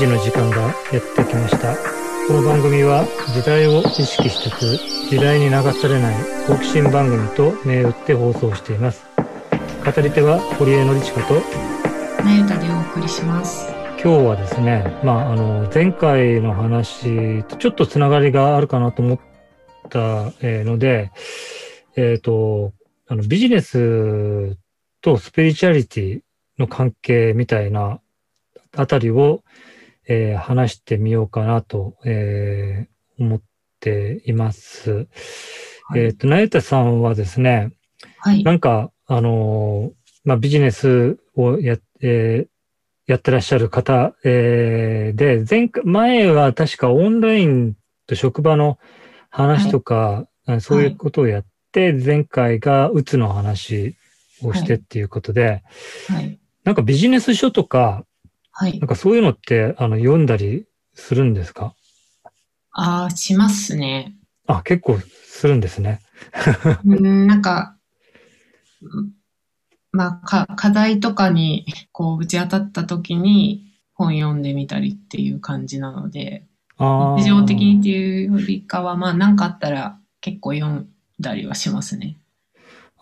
時の時間がやってきました。この番組は時代を意識しつつ時代に流されない好奇心番組と銘打って放送しています。語り手は堀江典親となゆたでお送りします。今日はですね、まあ、あの、前回の話とちょっとつながりがあるかなと思ったえーので、えっ、と、あの、ビジネスとスピリチュアリティの関係みたいなあたりを、えー話してみようかなと、えー思っています。はいえっ、と、なゆたさんはですね、はい。なんか、あのーまあ、ビジネスをや、えーやってらっしゃる方、えーで、前回、前は確かオンラインと職場の話とか、あそういうことをやって、前回がうつの話をしてっていうことで、はい。なんかビジネス書とか、はいなん。かそういうのって、あの、読んだりするんですか？ああ、しますね。あ、結構するんですね。うん、なんか、うんまあ、か、課題とかに、こう、ぶち当たった時に本読んでみたりっていう感じなので。日常的にっていうよりかは、まあ、なんかあったら結構読んだりはしますね。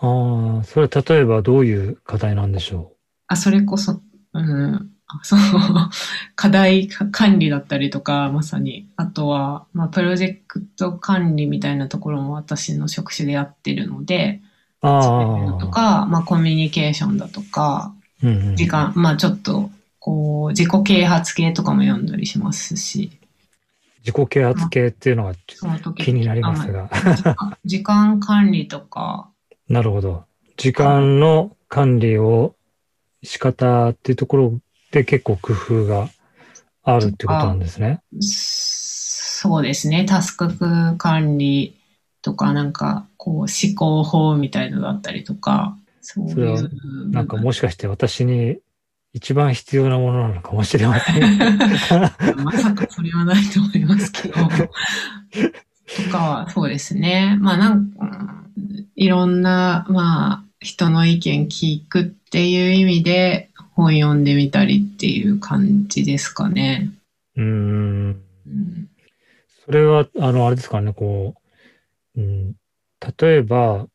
ああ、それ例えばどういう課題なんでしょあ、それこそ、うん、あそう、課題管理だったりとか、まさに。あとは、まあ、プロジェクト管理みたいなところも私の職種でやってるので、うそういうの。とか、まあ、コミュニケーションだとか、うんうん時間、まあ、ちょっと、こう、自己啓発系とかも読んだりしますし、自己啓発系っていうのが気になりますが。時間管理とか、なるほど。時間の管理を仕方っていうところで結構工夫があるってことなんですね。そうですね、タスク管理とか、なんか、こう、思考法みたいのだったりとか、そういう。なんかもしかして私に一番必要なものなのかもしれません。まさかそれはないと思いますけど。とかは、そうですね。まあなんか、いろんな、まあ、人の意見聞くっていう意味で本読んでみたりっていう感じですかね。うーん。うんそれは、あの、あれですかね、こう、うん、例えば、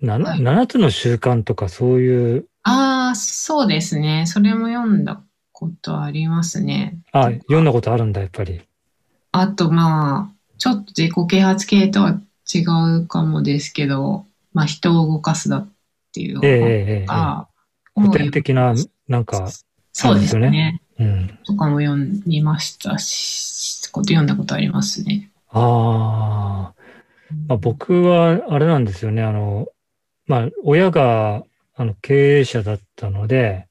なはい7つの習慣とかそういう、ああ、そうですね。それも読んだことありますね。あ、読んだことあるんだ、やっぱり。あと、まあ、ちょっと自己啓発系とは違うかもですけど、まあ、人を動かすだっていうえええええ古典的な、なんか、そうですね。うん。とかも読みましたし、こと読んだことありますね。ああ、まあ、僕はあれなんですよね。あの、まあ、親が、あの、経営者だったので、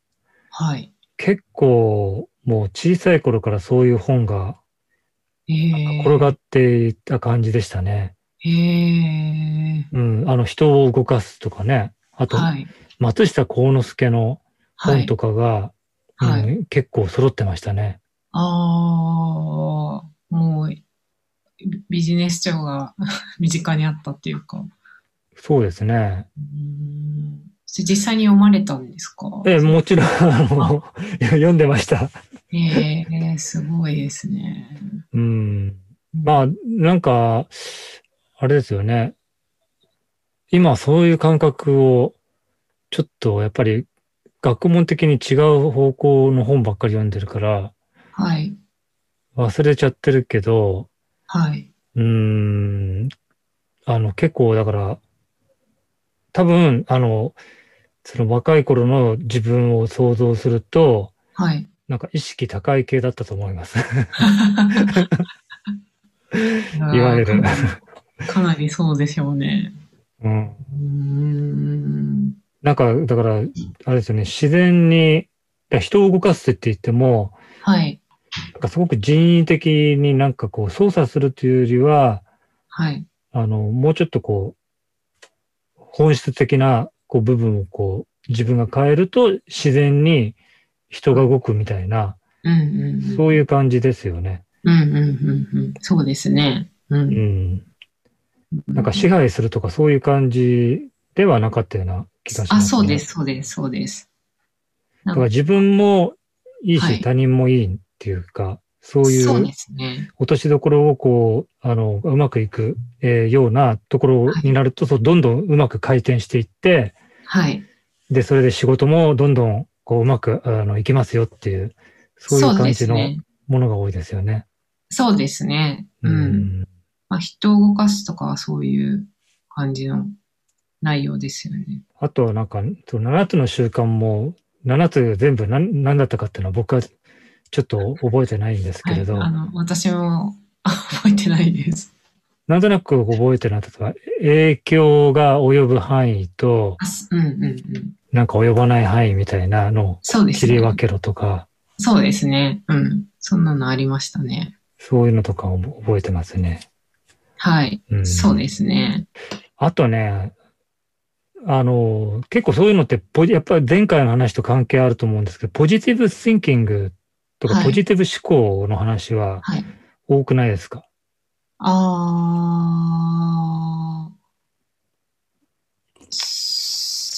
はい。結構、もう小さい頃からそういう本がええ転がっていた感じでしたね。ええうん、あの、人を動かすとかね。あと、はい。松下幸之助のはい本と。かが、はい。うん、結構揃ってましたね。ああ、もう、ビジネス書が 身近にあったっていうか。そうですね。実際に読まれたんですか？ええ、もちろん、あの、読んでました。ええすごいですね。うん。まあ、なんか、あれですよね。今そういう感覚を、ちょっとやっぱり学問的に違う方向の本ばっかり読んでるから、はい。忘れちゃってるけど、はい。うーん、あの、結構だから、多分、あの、その若い頃の自分を想像すると、はい。なんか意識高い系だったと思います。い いわゆるかなりそうでしょうね。うん。うーん。なんか、だから、あれですよね、自然に、人を動かすって言っても、はい。なんかすごく人為的になんかこう操作するというよりは、はい。あの、もうちょっとこう、本質的なこう部分をこう、自分が変えると自然に人が動くみたいな、うんうんうん。そういう感じですよね。うんうんうんうん。そうですね。う。うんん。なんか支配するとかそういう感じではなかったような気がします、ね。あ、そうです、そうです、そうです。だから自分もいいし、はい他人もいいっっていうか、そういそう。落としどころをこう、あの、うまくいく、えーようなところになると、そうどんどんうまく回転していって、はい。で、それで仕事もどんどんこううまく、あの、いきますよっていう、そういう感じのね。ものが多いですよね。そうですね。うん。まあ、人を動かすとかはそういう感じの内容ですよね。あとはなんか、そう7つの習慣も、7つ全部何何だったかっていうのは僕はちょっと覚えてないんですけれど、はい、あの、私もあ覚えてないです。なんとなく覚えてるのは、影響が及ぶ範囲と、うんうんうん。なんか及ばない範囲みたいなのをそうですね。切り分けろとか、そうですね。うん。そんなのありましたね。そういうのとかを覚えてますね。はい。うんそうですね。あとね、あの、結構そういうのってポジ、やっぱり前回の話と関係あると思うんですけど、ポジティブシンキングとかはいポジティブ思考の話ははい。多くないですか、あー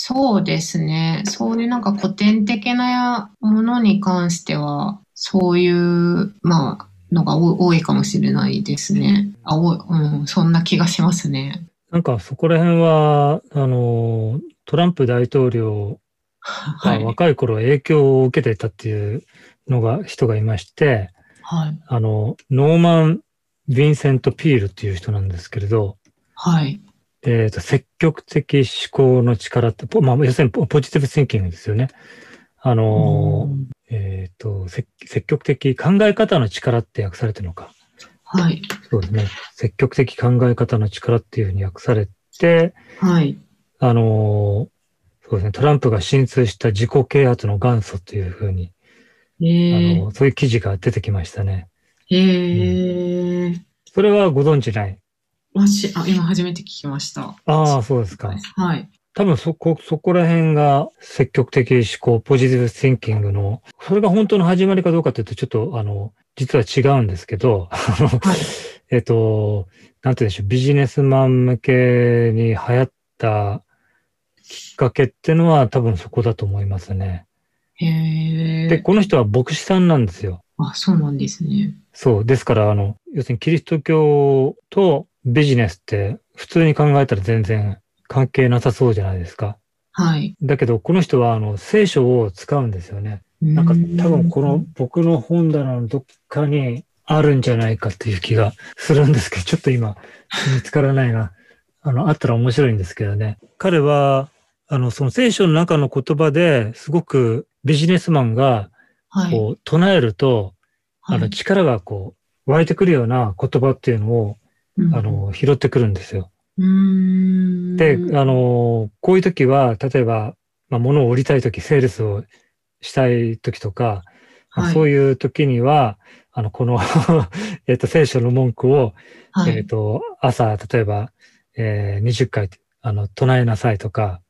そうですね。そういうなんか古典的なものに関しては、そういう、まあ、のが多多いかもしれないですね。あ、おうん、そんな気がしますね。なんかそこら辺は、あの、トランプ大統領がはい。若い頃影響を受けていたっていうのが、人がいまして、はい。あの、ノーマン・ヴィンセント・ピールっていう人なんですけれど、はい。えっ、と、積極的思考の力って、ポまあ、要するにポポジティブ・シンキングですよね。あの、うんえっ、と、積積極的考え方の力って訳されてるのか。はい。そうですね。積極的考え方の力っていうふうに訳されて、はい。あの、そうですね。トランプが進通した自己啓発の元祖というふうに、えあの、そういう記事が出てきましたね。ー、えー、それはご存知ない？わし、あ、今初めて聞きました。ああ、そうですか。はい。多分そこ、そこら辺が積極的思考、ポジティブシンキングの、それが本当の始まりかどうかというと、ちょっと、あの、実は違うんですけど。えっと、なんて言うんでしょう、ビジネスマン向けに流行ったきっかけっていうのは多分そこだと思いますね。で、へえ。この人は牧師さんなんですよ。あ、そうなんですね。そう。ですから、あの、要するにキリスト教とビジネスって普通に考えたら全然関係なさそうじゃないですか。はい。だけど、この人は、あの、聖書を使うんですよね。ななんか、多分この、僕の本棚のどっかにあるんじゃないかっていう気がするんですけど、ちょっと今、見つからないな。あの、あったら面白いんですけどね。彼は、あの、その聖書の中の言葉ですごくビジネスマンが、はい。こう、唱えると、あの、はい力がこう、湧いてくるような言葉っていうのを、うんあの、拾ってくるんですよ。うーん。で、あの、こういう時は、例えば、まあ、物を売りたい時、セールスをしたい時とか、まあはいそういう時には、あの、この、えっと、聖書の文句を、はい。えっと、朝、例えば、えー20回、あの、唱えなさいとか。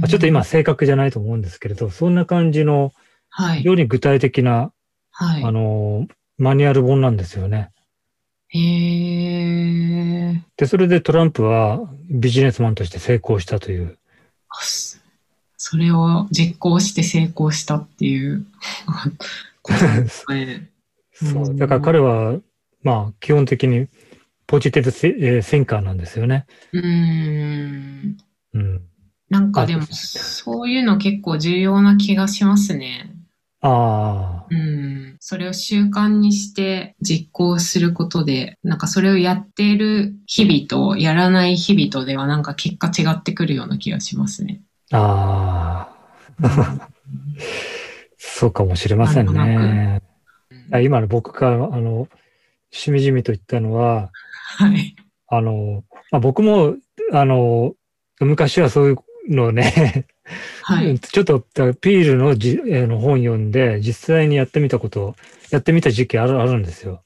まあちょっと今正確じゃないと思うんですけれど、そんな感じの、はい。非常に具体的な、はい。あの、マニュアル本なんですよね。へえ。で、それでトランプはビジネスマンとして成功したという。あそそれを実行して成功したっていう。そうう。だから彼は、まあ、基本的にポジティブセ,、えーセンカーなんですよね。うーん。うん。なんかでも、あそういうの結構重要な気がしますね。ああ、うん。それを習慣にして実行することで、なんかそれをやっている日々とやらない日々とではなんか結果違ってくるような気がしますね。ああ、そうかもしれませんね。あ今の僕が、あの、しみじみと言ったのは、はい。あの、まあ、僕も、あの、昔はそういうのをね、はい。ちょっとピールのじ、えーの本読んで、実際にやってみたこと、やってみた時期あるあるんですよ。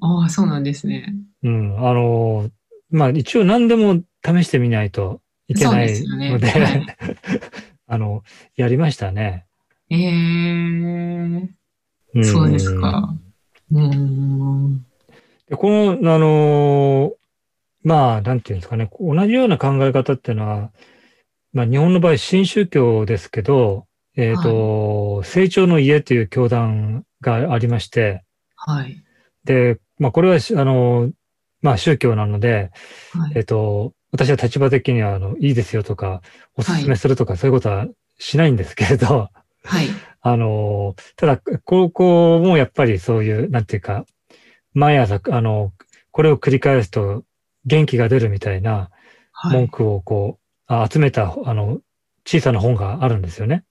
ああ、そうなんですね。うん。あの、まあ一応何でも試してみないといけないので、はい あの、やりましたね。ええんそうですか。うーん。でこの、あの、まあ、なんていうんですかね、同じような考え方っていうのは、まあ日本の場合新宗教ですけど、えっ、と、成長の家という教団がありまして、はい。で、まあこれはし、あの、まあ宗教なので、はい。えっと、私は立場的には、あの、いいですよとか、おすすめするとか、そういうことはしないんですけれど、はい。あの、ただ、高校もやっぱりそういう、なんていうか、毎朝、あの、これを繰り返すと元気が出るみたいなはい。文句をこう、あ集めた、あの、小さな本があるんですよね。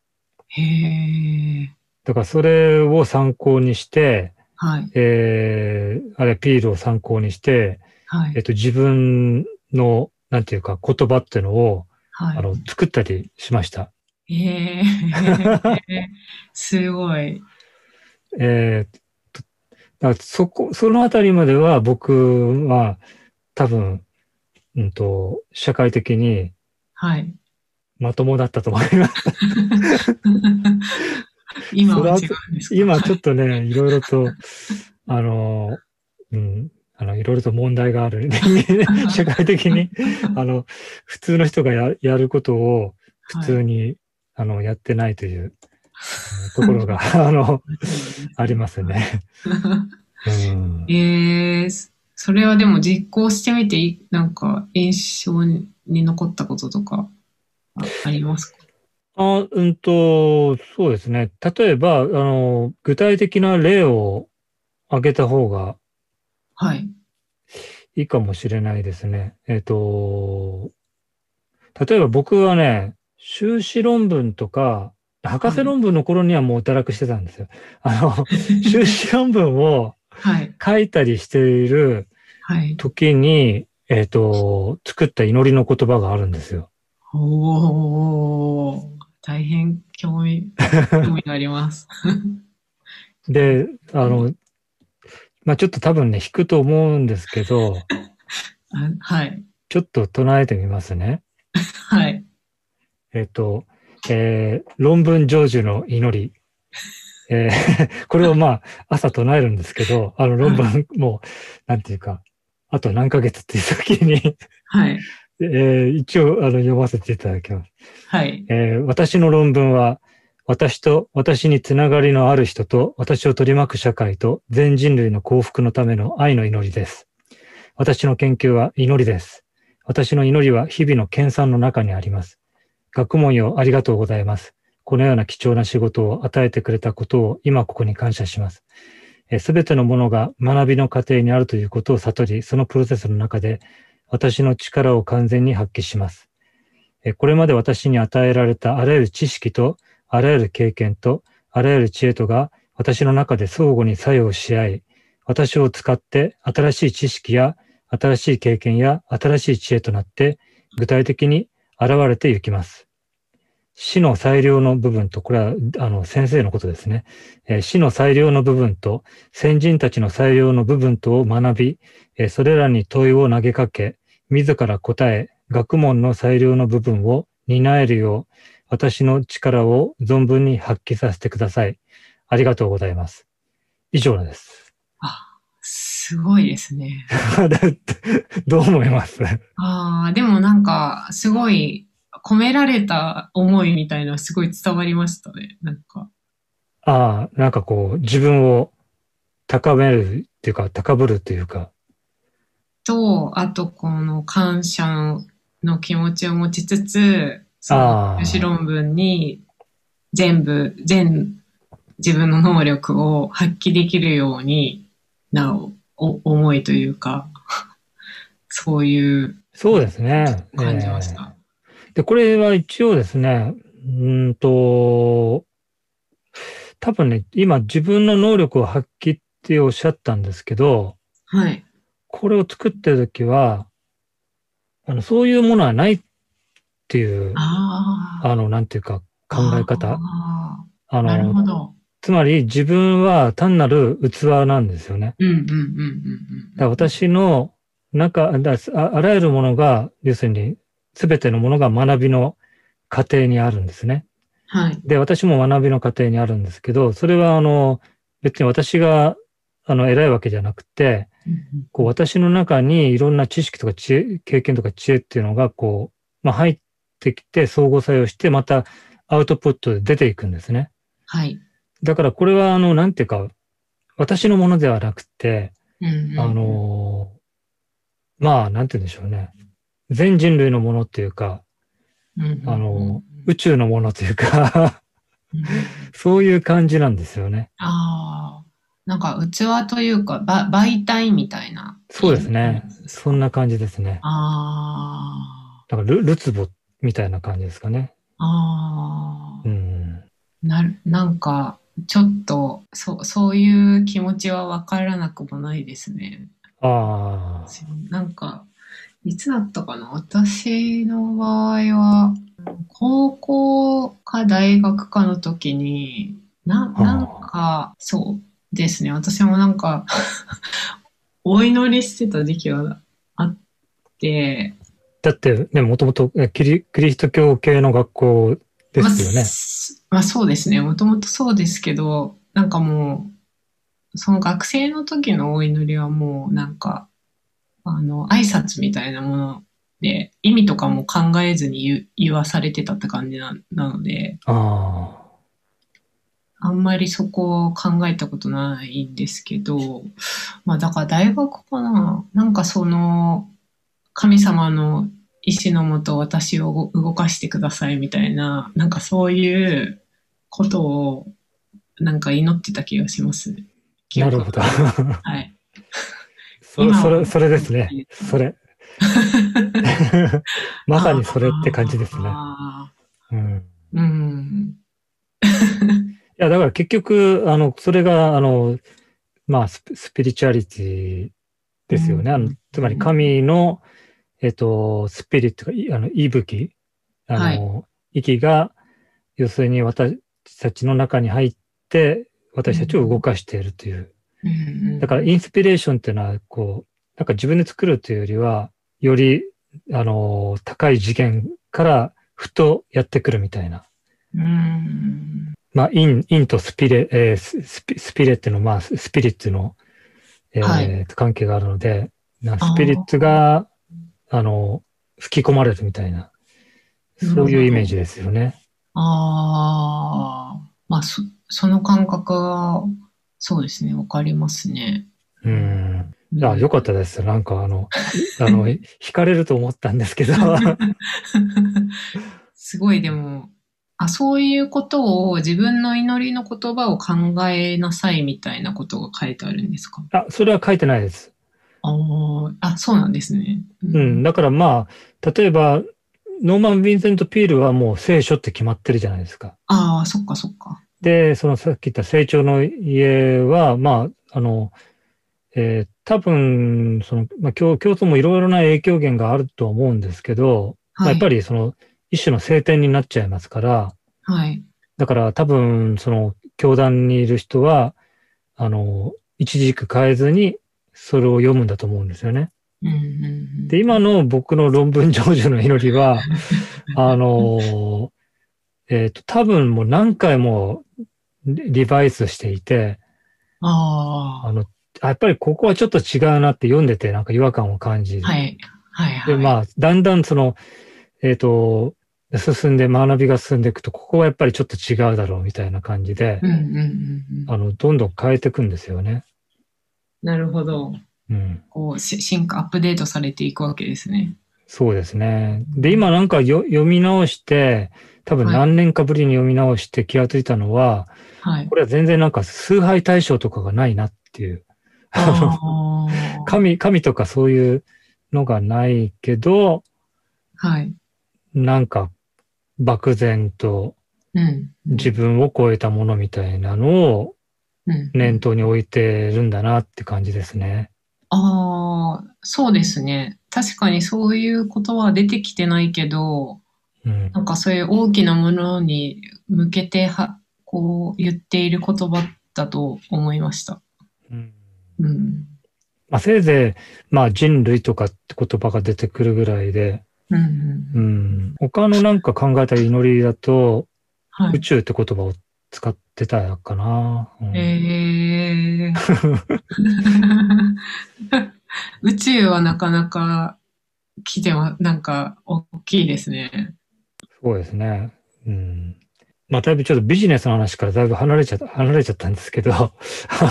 へえ。だからそれを参考にして、はい。えー、あれ、ピールを参考にして、はい。えっと、自分の、なんていうか、言葉っていうのを、はい。あの、作ったりしました。へえ。すごい。えーとだそこ、そのあたりまでは僕は多分、うんと、社会的にはい。まともだったと思います。今は違うんですか？今ちょっとね、いろいろと、あの、うん、あの、いろいろと問題がある。社会的に、あの、普通の人がややることを普通に、あの、やってないというところが、あの、ありますね。うんえー、それはでも実行してみてい、なんか印象に残ったこととかあありますか？あ、うんと、そうですね。例えば、あの、具体的な例を挙げた方がはい。いいかもしれないですね。えっと、例えば僕はね、修士論文とか、博士論文の頃にはもう堕落してたんですよ。あの、修士論文をはい。書いたりしているはい。時に、えっと、作った祈りの言葉があるんですよ。おー、大変興味、興味があります。で、あの、まあ、ちょっと多分ね、弾くと思うんですけど、あはい。ちょっと唱えてみますね。はい。えっ、と、えー論文成就の祈り。えーこれをまあ、朝唱えるんですけど、あの論文も、なんていうか、あと何ヶ月っていう時に、はい。えー一応あの読ませていただきます。はい。えー私の論文は、私と私につながりのある人と私を取り巻く社会と全人類の幸福のための愛の祈りです。私の研究は祈りです。私の祈りは日々の研鑽の中にあります。学問よありがとうございます。このような貴重な仕事を与えてくれたことを今ここに感謝します。すべてのものが学びの過程にあるということを悟り、そのプロセスの中で私の力を完全に発揮します。これまで私に与えられたあらゆる知識と、あらゆる経験と、あらゆる知恵とが私の中で相互に作用し合い、私を使って新しい知識や新しい経験や新しい知恵となって具体的に現れていきます。死の最良の部分と、これはあの先生のことですね。えー死の最良の部分と、先人たちの最良の部分とを学び、えーそれらに問いを投げかけ、自ら答え、学問の最良の部分を担えるよう、私の力を存分に発揮させてください。ありがとうございます。以上です。すごいですね。どう思います？ああ、でもなんか、すごい、込められた思いみたいなのすごい伝わりましたね。なんか。ああ、なんかこう、自分を高めるっていうか、高ぶるっていうか。と、あとこの感謝のの気持ちを持ちつつ、その修士論文に全部、全自分の能力を発揮できるようになお、お思いというか、そういうそうですね。感じました。で、これは一応ですね、うーんと、多分ね、今自分の能力を発揮っておっしゃったんですけど、はい。これを作ってるときは、あの、そういうものはないっていう、あの、なんていうか、考え方。あああ、なるほの、ど。つまり自分は単なる器なんですよね。うんうんうんうんだから私の中、だああらゆるものが、要するに、すべてのものが学びの過程にあるんですね。はい。で、私も学びの過程にあるんですけど、それはあの、別に私が、あの、偉いわけじゃなくて、こう、私の中にいろんな知識とか知恵、経験とか知恵っていうのが、こう、まあ、入ってきて、相互作用して、またアウトプットで出ていくんですね。はい。だからこれは、あの、なんていうか、私のものではなくて、うんうんあ、のーまあ、なんて言うんでしょうね。全人類のものっていうか、うんあの、宇宙のものというか、うんそういう感じなんですよね。ああ、なんか器というか、ば媒体みたいな。そうですね。そんな感じですね。あだからル、ルツボみたいな感じですかね。あ、ああ、うん。なる、なんか、ちょっと、そう、そういう気持ちはわからなくもないですね。ああ。なんか、いつだったかな？私の場合は、高校か大学かの時に、な、なんか、そうですね。私もなんか、お祈りしてた時期があって、だってね、もともとえキリキリスト教系の学校ですよね。ままあそうですね。もともとそうですけど、なんかもう、その学生の時のお祈りはもうなんか、あの、挨拶みたいなもので、意味とかも考えずに言う言わされてたって感じななので、ああんまりそこを考えたことないんですけど、まあだから大学かななんかその、神様の意志のもと私を動かしてくださいみたいな、なんかそういうことをなんか祈ってた気がします。あ。なるほど。はい。そそれ、それですね。それ。まさにそれって感じですね。あうん。ーうん。いや、だから結局、あの、それが、あの、まあ、スピリチュアリティですよね。あのつまり神の、えっと、スピリットあの、息吹あの、息が、要するに私たちの中に入って、私たちを動かしているという。だから、インスピレーションっていうのは、こう、なんか自分で作るというよりは、より、あの、高い次元から、ふとやってくるみたいな。うん。まあ、イン、 in とスピレ、えーススピスピレっていうのは、まあ、ス spirits の、えーはい関係があるので、な spirits が、あの、吹き込まれるみたいな、そういうイメージですよね。ああ、まあそ、その感覚は、そうですね、わかりますね。うん。いや、よかったです。なんか、あの、あの、惹かれると思ったんですけど、すごいでも、あ、そういうことを自分の祈りの言葉を考えなさいみたいなことが書いてあるんですか？あ、それは書いてないです。あーあ、そうなんですね。うん。だからまあ、例えば、ノーマン・ヴィンセント・ピールはもう聖書って決まってるじゃないですか。ああ、そっかそっか。で、そのさっき言った成長の家は、まあ、あの、えー多分、その、まあ、共共通もいろいろな影響源があると思うんですけど、まあはい。やっぱりその、一種の聖典になっちゃいますから、はい。だから多分、その、教団にいる人は、あの、一軸変えずに、それを読むんだと思うんですよね。うんうんうん、で、今の僕の論文成就の祈りは、あの、えっ、と、多分もう何回もリリバイスしていて、ああの、あやっぱりここはちょっと違うなって読んでてなんか違和感を感じ、あ、はい。はいはい。で、まあ、だんだんその、えっ、と、進んで学びが進んでいくと、ここはやっぱりちょっと違うだろうみたいな感じで、うんうんうんうん。あの、どんどん変えていくんですよね。なるほど。うん。こう、し進化、アップデートされていくわけですね。そうですね。で、今なんかよ読み直して、多分はい何年かぶりに読み直して気がついたのは、はい。これは全然なんか崇拝対象とかがないなっていう。神、神とかそういうのがないけど、はい。なんか漠然とうん。自分を超えたものみたいなのをうん。念頭に置いてるんだなって感じですね。ああ、そうですね。確かにそういう言葉は出てきてないけど、うん。なんかそういう大きなものに向けては、こう言っている言葉だと思いました。うんうん。まあ、せいぜい、まあ人類とかって言葉が出てくるぐらいで、うんう。ん。他のなんか考えた祈りだと、はい。宇宙って言葉を使ってたかな。うんえー、宇宙はなかなか来ては、なんか大きいですね。そうですね。うん。まあ、だいぶちょっとビジネスの話からだいぶ離れちゃった、離れちゃったんですけど、あ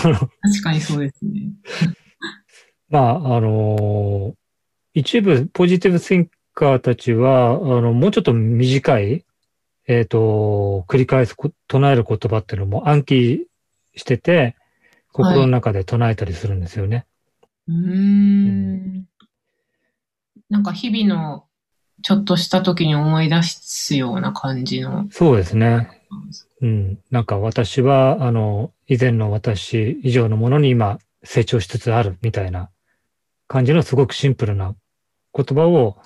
の、確かにそうですね。まあ、あの一部ポジティブシンカーたちは、あの、もうちょっと短い、えっ、と、繰り返すこ、唱える言葉っていうのも暗記してて、心の中で唱えたりするんですよね。うーん。なんか日々のちょっとした時に思い出すような感じの。そうですね。うん。なんか私は、あの、以前の私以上のものに今成長しつつあるみたいな感じのすごくシンプルな言葉を、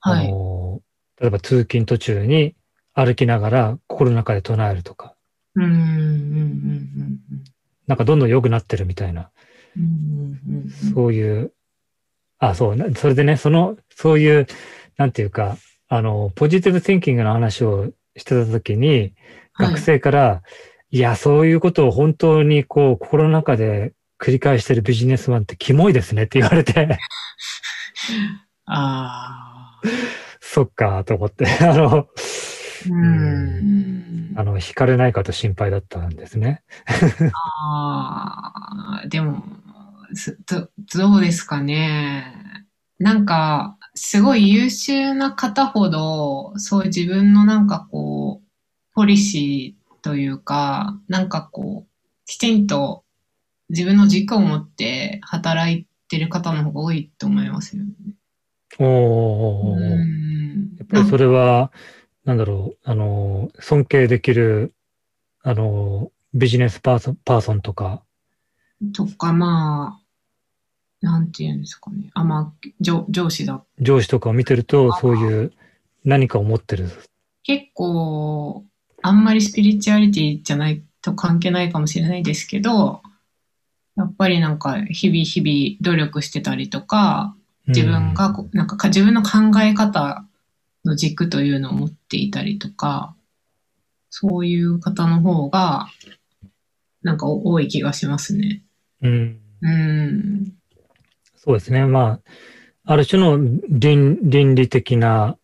あはい。の、例えば通勤途中に歩きながら心の中で唱えるとか、うん、うん、うん、なんかどんどん良くなってるみたいな、うん。うん、うん、うん。そういう、あ、そう、なそれでね、その、そういう、なんていうか、あの、ポジティブ・ティンキングの話をしてた時に、はい学生から、い、や、そういうことを本当にこう、心の中で繰り返してるビジネスマンってキモいですねって言われて、ああ。そっか、と思って、あの、うん。あの、惹かれないかと心配だったんですね。ああ、でも、すど、どうですかね。なんか、すごい優秀な方ほど、そういう自分のなんかこう、ポリシーというか、なんかこう、きちんと自分の軸を持って働いてる方の方が多いと思いますよね。おー。おーおやっぱりそれは、なんだろう、あの、尊敬できる、あの、ビジネスパーソン、パーソンとか、とか、まあ、なんていうんですかね。あ、まあ、上上司だ上司とかを見てると、そういう何かを持ってる。結構、あんまりスピリチュアリティじゃないと関係ないかもしれないですけど、やっぱりなんか日々日々努力してたりとか、自分がこう、なんかか自分の考え方の軸というのを持っていたりとか、そういう方の方が、なんか多い気がしますね。うん。うん。うん。そうですね。まあ、ある種の倫倫理的な、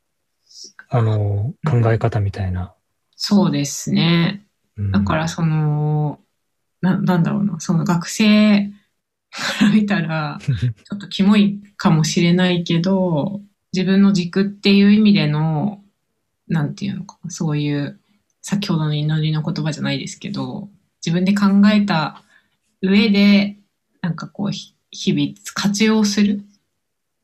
あの、考え方みたいな。そうですね。うんだからその、な、なんだろうな、その学生から見たら、ちょっとキモいかもしれないけど、自分の軸っていう意味での、なんていうのかな、そういう、先ほどの祈りの言葉じゃないですけど、自分で考えた上で、なんかこう、ひ日々活用するっ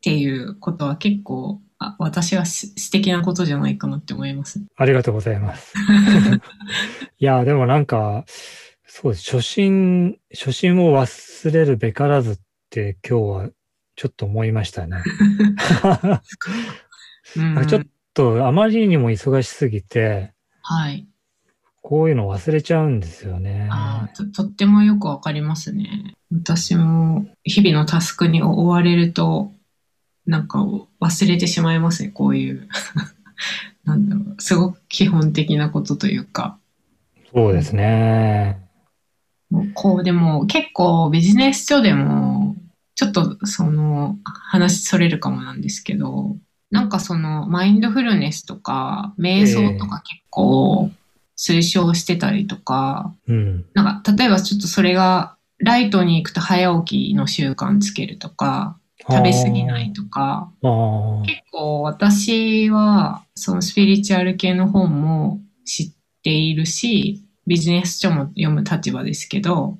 ていうことは結構、あ私はす素敵なことじゃないかなって思います。ありがとうございます。いや、でもなんか、そうです。初心、初心を忘れるべからずって今日はちょっと思いましたね。うん、ちょっとあまりにも忙しすぎて、はい。こういうの忘れちゃうんですよね。あーととってもよくわかりますね。私も日々のタスクに追われると、なんか忘れてしまいますね、こういう。なんだろう、すごく基本的なことというか。そうですね。もうこう、でも結構ビジネス書でも、ちょっとその話それるかもなんですけど、なんかそのマインドフルネスとか瞑想とか結構推奨してたりとか、うん。なんか、例えばちょっとそれが、ライトに行くと早起きの習慣つけるとか、食べ過ぎないとか、結構私は、そのスピリチュアル系の本も知っているし、ビジネス書も読む立場ですけど、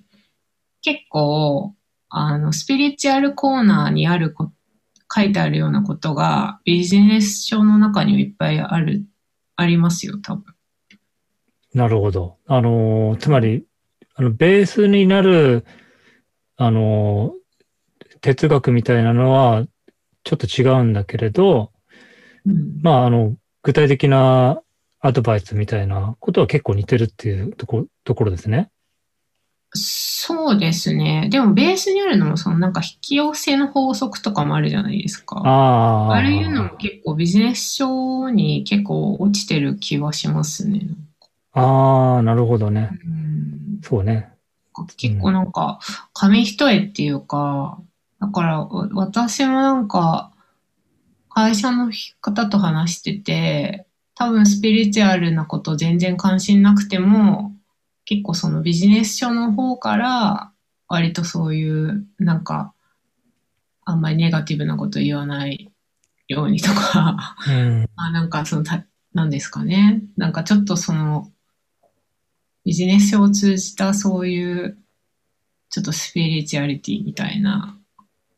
結構、あの、スピリチュアルコーナーにあるこ、書いてあるようなことが、ビジネス書の中にもいっぱいある、ありますよ、多分。なるほど。あのー、つまり、あの、ベースになる、あのー、哲学みたいなのは、ちょっと違うんだけれど、うんまあ、あの、具体的なアドバイスみたいなことは結構似てるっていうとこ、ところですね。そうですね。でもベースにあるのもそのなんか引き寄せの法則とかもあるじゃないですか。ああ。ああいうのも結構ビジネス書に結構落ちてる気はしますね。ああ、なるほどね。うん、そうね。結構なんか紙一重っていうか、だからわ私もなんか会社の方と話してて、多分スピリチュアルなこと全然関心なくても、結構そのビジネス書の方から、割とそういう、なんか、あんまりネガティブなこと言わないようにとか、うん。あなんかそのた、なんですかね。なんかちょっとその、ビジネス書を通じたそういう、ちょっとスピリチュアリティみたいな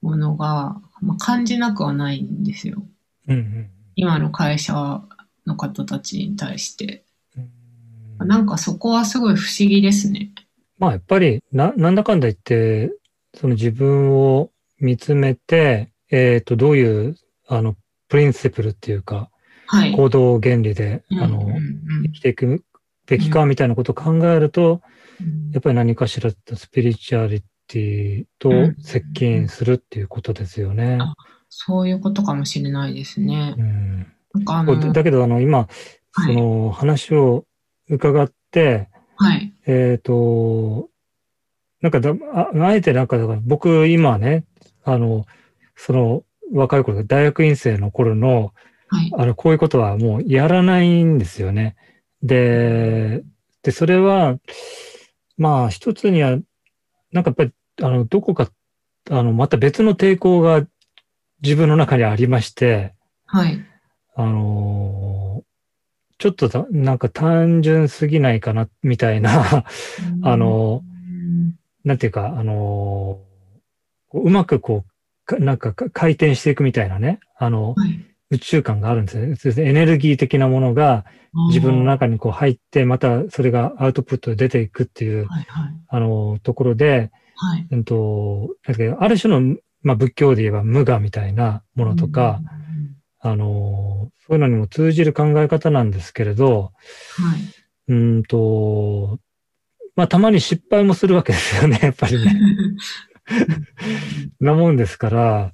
ものが、まあ、感じなくはないんですよ。うんうん今の会社の方たちに対して。うん。なんかそこはすごい不思議ですね。まあやっぱりな、なんだかんだ言って、その自分を見つめて、えっ、と、どういう、あの、プリンシプルっていうか、はい。行動原理で、うんあの、生きていくべきかみたいなことを考えると、うんやっぱり何かしらとスピリチュアリティと接近するっていうことですよね。あそういうことかもしれないですねう。ん、なんだけど、あの、今、はいその話を伺って、はい。えっ、と、なんかだあ、あえてなんか、だから僕今ね、あの、その若い頃、大学院生の頃の、はい。あの、こういうことはもうやらないんですよね。で、で、それは、まあ、一つには、なんかやっぱり、あの、どこか、あの、また別の抵抗が自分の中にありまして、はい。あのちょっとだなんか単純すぎないかな、みたいな、あのうんなんていうか、あのこううまくこう、かなんかか回転していくみたいなね、あの、はい。宇宙感があるんですよね。それでエネルギー的なものが自分の中にこう入って、またそれがアウトプットで出ていくっていう、はいはい。あの、ところで、はい。うんと、ある種の、まあ、仏教で言えば無我みたいなものとか、あの、そういうのにも通じる考え方なんですけれど、うん、はい。うんと、まあ、たまに失敗もするわけですよね、やっぱりね。なもんですから、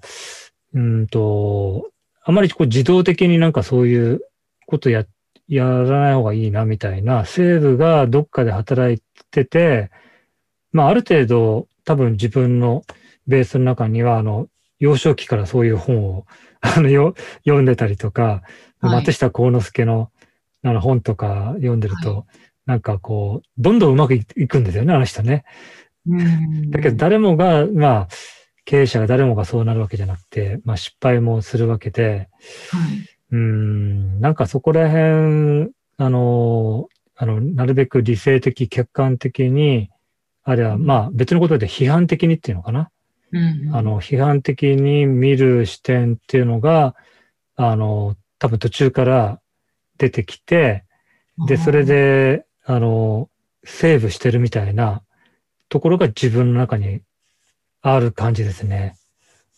うんと、あまりこう自動的になんかそういうことや、やらない方がいいなみたいな、セーブがどっかで働いてて、まあある程度多分自分のベースの中には、あの、幼少期からそういう本を、あの、よ読んでたりとか、はい。松下幸之助のあの本とか読んでると、はなんかこう、どんどんうまくいいくんですよね、あの人ね。うん。だけど誰もが、まあ、経営者が誰もがそうなるわけじゃなくて、まあ失敗もするわけで、はい。うーん、なんかそこら辺、あの、あの、なるべく理性的、客観的に、あるいはまあ別のことで批判的にっていうのかな。うんあ、の、批判的に見る視点っていうのが、あの、多分途中から出てきて、で、それ、で、あの、セーブしてるみたいなところが自分の中にある感じですね。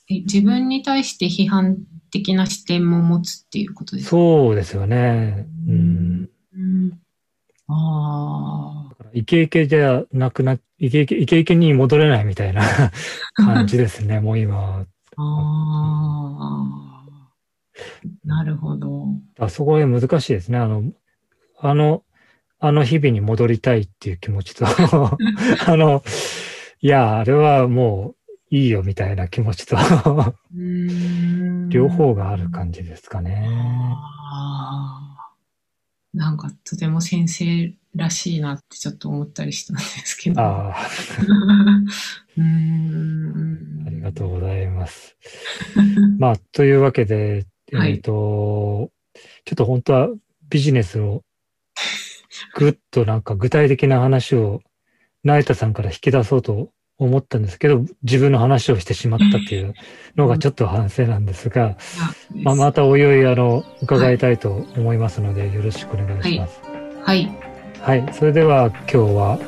え自分に対して批判的な視点も持つっていうことですか？そうですよね。うん。うん。ああ。イケイケじゃなくな、イケイケ、イケイケに戻れないみたいな 感じですね、もう今は。ああ。なるほど。あそこへ難しいですね。あの、あの、あの日々に戻りたいっていう気持ちと、あの、いや、あれはもういいよみたいな気持ちと、うん両方がある感じですかね。なんかとても先生らしいなってちょっと思ったりしたんですけど。ああ、うーん。ありがとうございます。まあ、というわけで、えっ、はいと、ちょっと本当はビジネスをぐっとなんか具体的な話を成田さんから引き出そうと思ったんですけど、自分の話をしてしまったっていうのがちょっと反省なんですが、まあ、またおいおいあの伺いたいと思いますので、よろしくお願いします。はい。はい、それでは今日は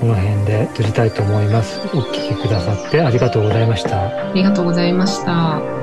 この辺で閉じたいと思います。お聞きくださってありがとうございました。ありがとうございました。